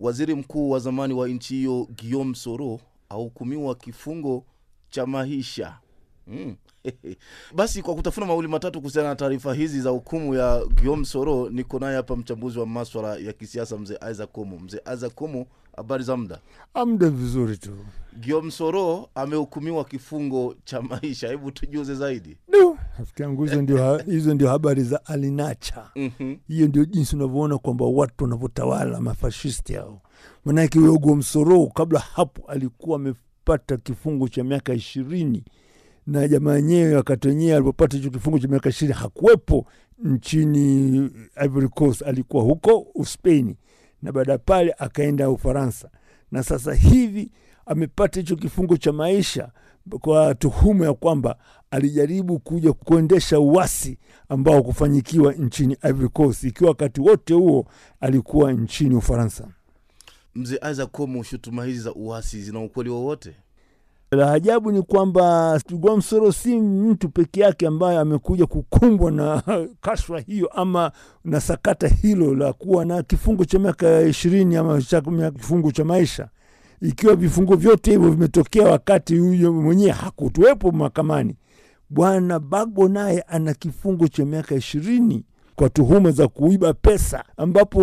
Waziri mkuu wa zamani wa nchi hiyo Guillaume Soro ahukumiwa kifungo cha maisha. Mm. Basi kwa kutafuna mawili matatu kuhusiana na taarifa hizi za hukumu ya Guillaume Soro, niko naye hapa mchambuzi wa maswala ya kisiasa mzee Isaac Komo. Mzee Isaac Komo, habari za muda? amda vizuri tu Guillaume Soro amehukumiwa kifungo cha maisha, hebu tujuze zaidi. rafiki yangu hizo ndio, hizo ndio habari za alinacha Mhm. hiyo ndio jinsi unavyoona kwamba watu wanavyotawala mafashisti hao manake huyo gomsoro kabla hapo alikuwa amepata kifungo cha miaka ishirini na jamaa yenyewe wakati wenyewe alipopata hicho kifungo cha miaka ishirini hakuwepo nchini Ivory Coast, alikuwa huko Uspeni na baada ya pale akaenda Ufaransa, na sasa hivi amepata hicho kifungo cha maisha kwa tuhuma ya kwamba alijaribu kuja kuendesha uasi ambao kufanyikiwa nchini Ivory Coast, ikiwa wakati wote huo alikuwa nchini Ufaransa. Mzee Isaac Komo, shutuma hizi za uasi zina ukweli wowote? La ajabu ni kwamba Gwamsoro si mtu peke yake ambaye amekuja kukumbwa na kashfa hiyo ama na sakata hilo la kuwa na kifungo cha miaka ishirini ama kifungo cha maisha, ikiwa vifungo vyote hivyo vimetokea wakati huyo mwenyewe hakutuwepo mahakamani. Bwana Bagbo naye ana kifungo cha miaka ishirini kwa tuhuma za kuiba pesa, ambapo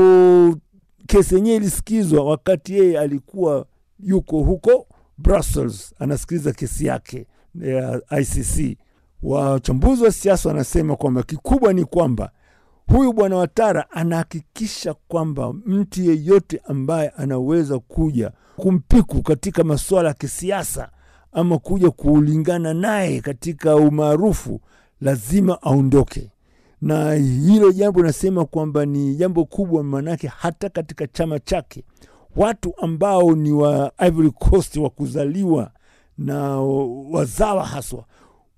kesi yenyewe ilisikizwa wakati yeye alikuwa yuko huko Brussels anasikiliza kesi yake ya ICC. Wachambuzi wa siasa wanasema kwamba kikubwa ni kwamba huyu bwana Watara anahakikisha kwamba mtu yeyote ambaye anaweza kuja kumpiku katika masuala ya kisiasa ama kuja kulingana naye katika umaarufu lazima aondoke na hilo jambo nasema kwamba ni jambo kubwa, maanake hata katika chama chake watu ambao ni wa Ivory Coast wa kuzaliwa na wazawa haswa,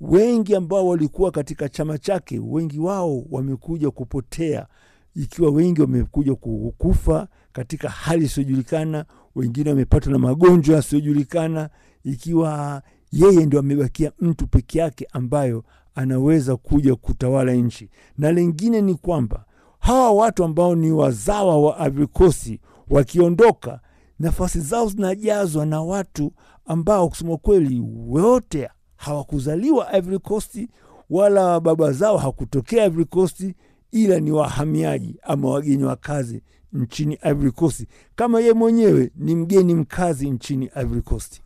wengi ambao walikuwa katika chama chake, wengi wao wamekuja kupotea, ikiwa wengi wamekuja kukufa katika hali isiyojulikana, wengine wamepatwa na magonjwa yasiyojulikana, ikiwa yeye ndio amebakia mtu peke yake ambayo anaweza kuja kutawala nchi. Na lingine ni kwamba hawa watu ambao ni wazawa wa Ivory Coast wakiondoka, nafasi zao zinajazwa na watu ambao kusema kweli wote hawakuzaliwa Ivory Coast wala baba zao hakutokea Ivory Coast, ila ni wahamiaji ama wageni wa kazi nchini Ivory Coast, kama ye mwenyewe ni mgeni mkazi nchini Ivory Coast.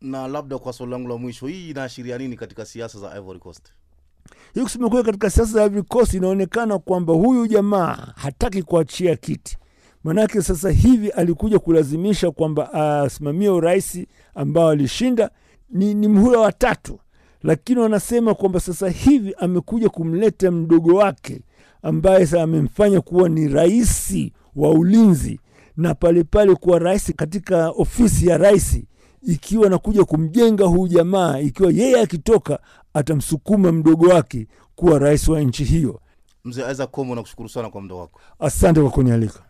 Na labda kwa swali langu la mwisho, hii inaashiria nini katika siasa za Ivory Coast? hii kusema kweli, katika siasa za Ivory Coast inaonekana kwamba huyu jamaa hataki kuachia kiti, manake sasa hivi alikuja kulazimisha kwamba asimamie urais ambao alishinda, ni, ni mhula wa tatu, lakini wanasema kwamba sasa hivi amekuja kumleta mdogo wake ambaye sasa amemfanya kuwa ni rais wa ulinzi na palepale kuwa rais katika ofisi ya rais ikiwa nakuja kumjenga huyu jamaa, ikiwa yeye akitoka atamsukuma mdogo wake kuwa rais wa nchi hiyo. Mzee Isaac Komo, nakushukuru sana kwa muda wako. Asante kwa kunialika.